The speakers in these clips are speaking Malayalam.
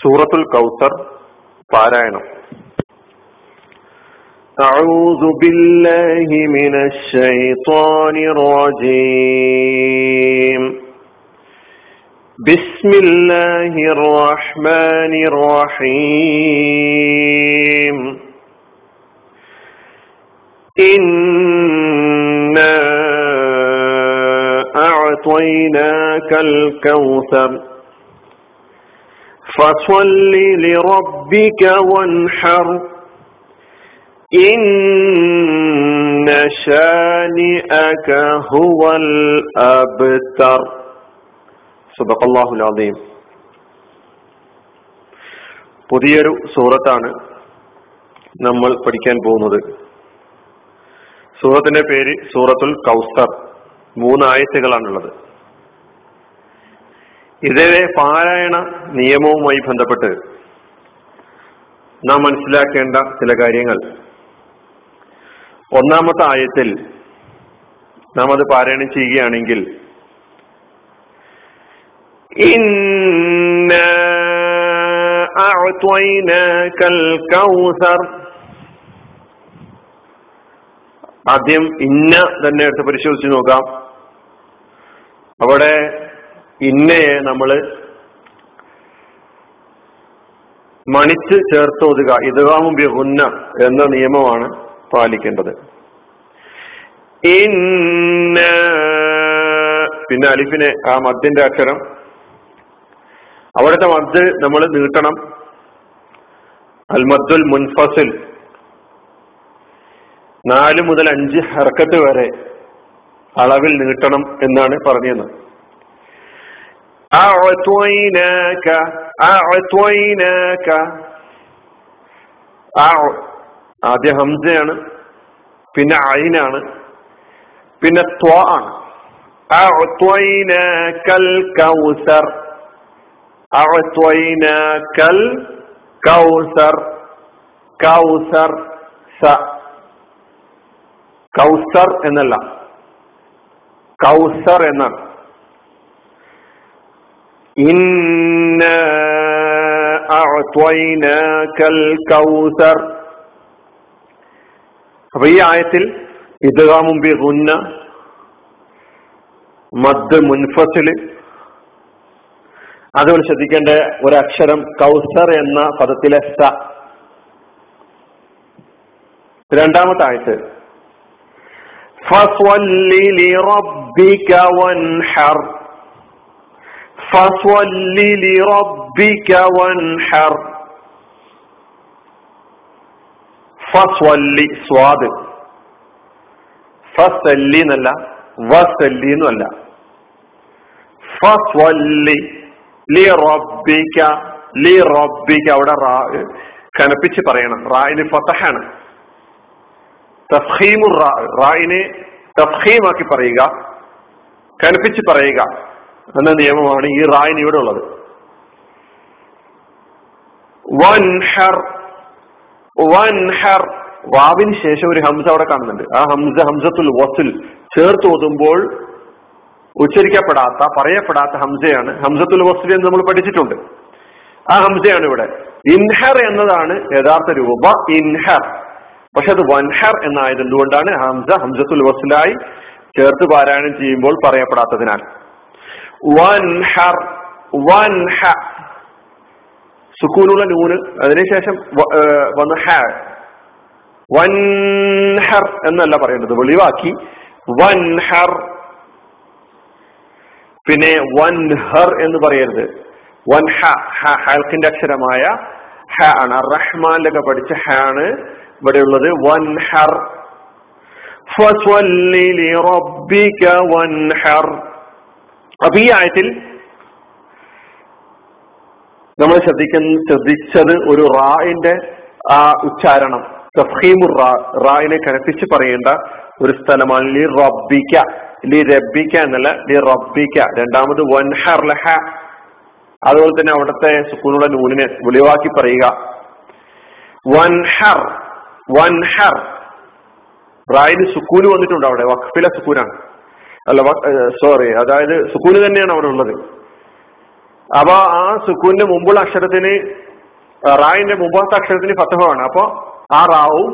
സൂറത്തുൽ കൗസർ പാരായണം أعوذ بالله من الشيطان الرجيم بسم الله الرحمن الرحيم إنا أعطيناك الكوثر فصل لربك وانحر إن شانئك هو الأبتر صدق الله العظيم പുതിയൊരു സൂറത്താണ് നമ്മൾ പഠിക്കാൻ പോകുന്നത് സൂറത്തിന്റെ പേര് സൂറത്തുൽ കൗസർ മൂന്നായത്തുകളാണുള്ളത് ഇതിലെ പാരായണ നിയമവുമായി ബന്ധപ്പെട്ട് നാം മനസ്സിലാക്കേണ്ട ചില കാര്യങ്ങൾ. ഒന്നാമത്തെ ആയത്തിൽ നാം അത് പാരായണം ചെയ്യുകയാണെങ്കിൽ ആദ്യം ഇന്ന തന്നെ എടുത്ത് പരിശോധിച്ച് നോക്കാം. അവിടെ ഇന്നയെ നമ്മൾ മണിച്ച് ചേർത്തോതുക ഇതുകാമും ബിഹുന്ന എന്ന നിയമമാണ് പാലിക്കേണ്ടത്. ഇന്ന പിന്നെ അലിഫിനെ ആ മദ്ദിന്റെ അക്ഷരം. അവിടുത്തെ മദ് നമ്മൾ നീട്ടണം. അൽമദ്ദുൽ മുൻഫസിൽ നാല് മുതൽ അഞ്ച് ഹർക്കത്ത് വരെ അളവിൽ നീട്ടണം എന്നാണ് പറഞ്ഞത് أعطيناك أعطيناك ആദ്യ ഹംസയാണ് പിന്നെ ഐനാണ് പിന്നെ ത്വ ആണ് അഅ്ത്വൈനാകൽ കൗസർ അഅ്ത്വൈനാകൽ കൗസർ കൗസർ സ കൗസർ എന്നല്ല കൗസർ എന്നാണ് അപ്പൊ ഈ ആയത്തിൽ ഇദ്ഗാമുംബി ഗുന്ന മദ് മുൻഫസിൽ അതുകൊണ്ട് ശ്രദ്ധിക്കേണ്ട ഒരു അക്ഷരം കൗസർ എന്ന പദത്തിലെ സ. രണ്ടാമത്തെ ആയത്ത്. ഫസ്വല്ലി ലിറബ്ബിക വൻഹർ. ഫസ്വല്ലി ലിറബ്ബിക വൻഹർ ഫസ്വല്ലി സ്വാദ് ഫസല്ലി എന്നല്ല വസല്ലി എന്നല്ല ഫസ്വല്ലി ലി റബ്ബിക ലി റബ്ബിക അവിടെ റാ കനപ്പിച്ച് പറയണം. റായിന് ഫതഹാണ്. തഫ്ഹീമു റാ. റായിനെ തഫ്ഹീമാക്കി പറയുക. കനപ്പിച്ച് പറയുക. എന്ന നിയമമാണ് ഈ റായിന് ഇവിടെ ഉള്ളത് വൻഹർ വൻഹർ വാവിന് ശേഷം ഒരു ഹംസ അവിടെ കാണുന്നുണ്ട്. ആ ഹംസ ഹംസത്തുൽ വസുൽ ചേർത്ത് ഓതുമ്പോൾ ഉച്ചരിക്കപ്പെടാത്ത പറയപ്പെടാത്ത ഹംസയാണ് ഹംസത്തുൽ വസുൽ എന്ന് നമ്മൾ പഠിച്ചിട്ടുണ്ട്. ആ ഹംസയാണ് ഇവിടെ. ഇൻഹർ എന്നതാണ് യഥാർത്ഥ രൂപ. ഇൻഹർ പക്ഷെ അത് വൻഹർ എന്നായത് എന്തുകൊണ്ടാണ് ഹംസ ഹംസത്തുൽ വസുലായി ചേർത്ത് പാരായണം ചെയ്യുമ്പോൾ പറയപ്പെടാത്തതിനാൽ. വൻഹർ വൻഹ. സുക്കൂനുള്ള നൂന് അതിനുശേഷം വന്ന് വൻഹർ എന്നല്ല പറയേണ്ടത്. വെളിവാക്കി. വൻഹർ. പിന്നെ വൻഹർ എന്ന് പറയരുത്. വൻഹ ഹൽക്കിന്റെ അക്ഷരമായ ഹ ആണ്. റഹ്മാനിലൊക്കെ പഠിച്ച ഹ ആണ് ഇവിടെ ഉള്ളത് വൻഹർ. ഫസ്വല്ലി റബ്ബിക വൻഹർ. അപ്പൊ ഈ ആയത്തിൽ നമ്മൾ ശ്രദ്ധിക്കുന്ന ശ്രദ്ധിച്ചത് ഒരു റായിന്റെ ആ ഉച്ചാരണം. തഫീമു റായിനെ കനപ്പിച്ച് പറയേണ്ട ഒരു സ്ഥലമാണ് ലി റബ്ബിക്ക. ലി റബ്ബിക്ക എന്നല്ല ലി റബ്ബിക്ക. രണ്ടാമത് വൻഹർ ലഹ. അതുപോലെ തന്നെ അവിടുത്തെ സുക്കൂനുള്ള നൂലിനെ വെളിവാക്കി പറയുക. വൻഹർ വൻഹർ. റായിന് സുക്കൂന് വന്നിട്ടുണ്ട് അവിടെ വഖഫിലെ സുക്കൂനാണ് അല്ല സോറി അതായത് സുക്കൂന് തന്നെയാണ് അവിടെ ഉള്ളത്. അപ്പൊ ആ സുക്കൂന്റെ മുമ്പുള്ള അക്ഷരത്തിന് റായിന്റെ മുമ്പാത്ത അക്ഷരത്തിന് ഫത്തഹമാണ് അപ്പൊ ആ റാവും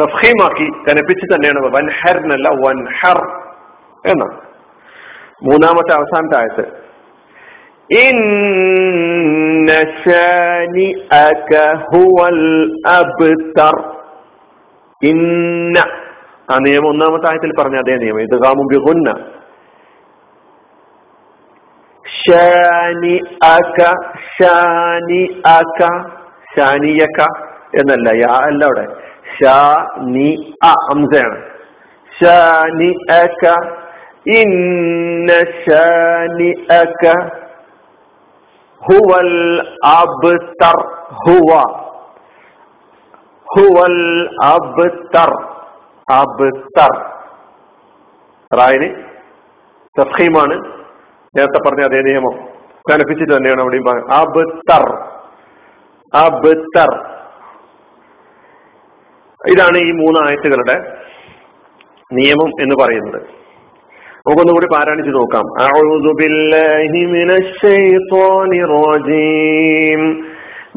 തഫീമാക്കി കനപ്പിച്ച് തന്നെയാണ്. വൻഹർ എന്നല്ല വൻഹർ എന്ന മൂന്നാമത്തെ അവസാനത്തെ ആയത്ത്. ഇന്ന ആ നിയമം ഒന്നാമത്തെ ആയത്തിൽ പറഞ്ഞ അതേ നിയമം. ഇത് കാമുമ്പി ഹുന്ന ഷാനി അക ഷാനി അക ഷാനിയക്ക എന്നല്ല. യാ അല്ല അവിടെ. ഷാ നി അ ഹംസയാണ് ഷാനി അക ഇന്ന ഷാനി അക ഹുവൽ അബ്തർ ഹുവ. ഹുവൽ അബ്തർ. റായിന് തഫീമാണ് നേരത്തെ പറഞ്ഞ അതേ നിയമം. കനപ്പിച്ചിട്ട് തന്നെയാണ് അവിടെയും പറഞ്ഞത്. അബ്തർ ഇതാണ് ഈ മൂന്ന് ആയത്തുകളുടെ നിയമം എന്ന് പറയുന്നത്. നമുക്കൊന്നും കൂടി പാരായണിച്ച് നോക്കാം.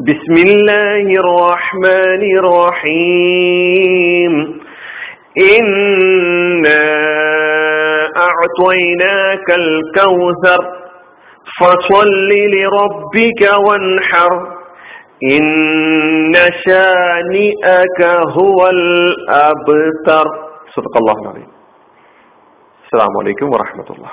ബിസ്മില്ലാഹിർ റഹ്മാനിർ റഹീം. إنا أعطيناك الكوثر فصل لربك وانحر إن شانئك هو الأبتر صدق الله العظيم. السلام عليكم ورحمة الله.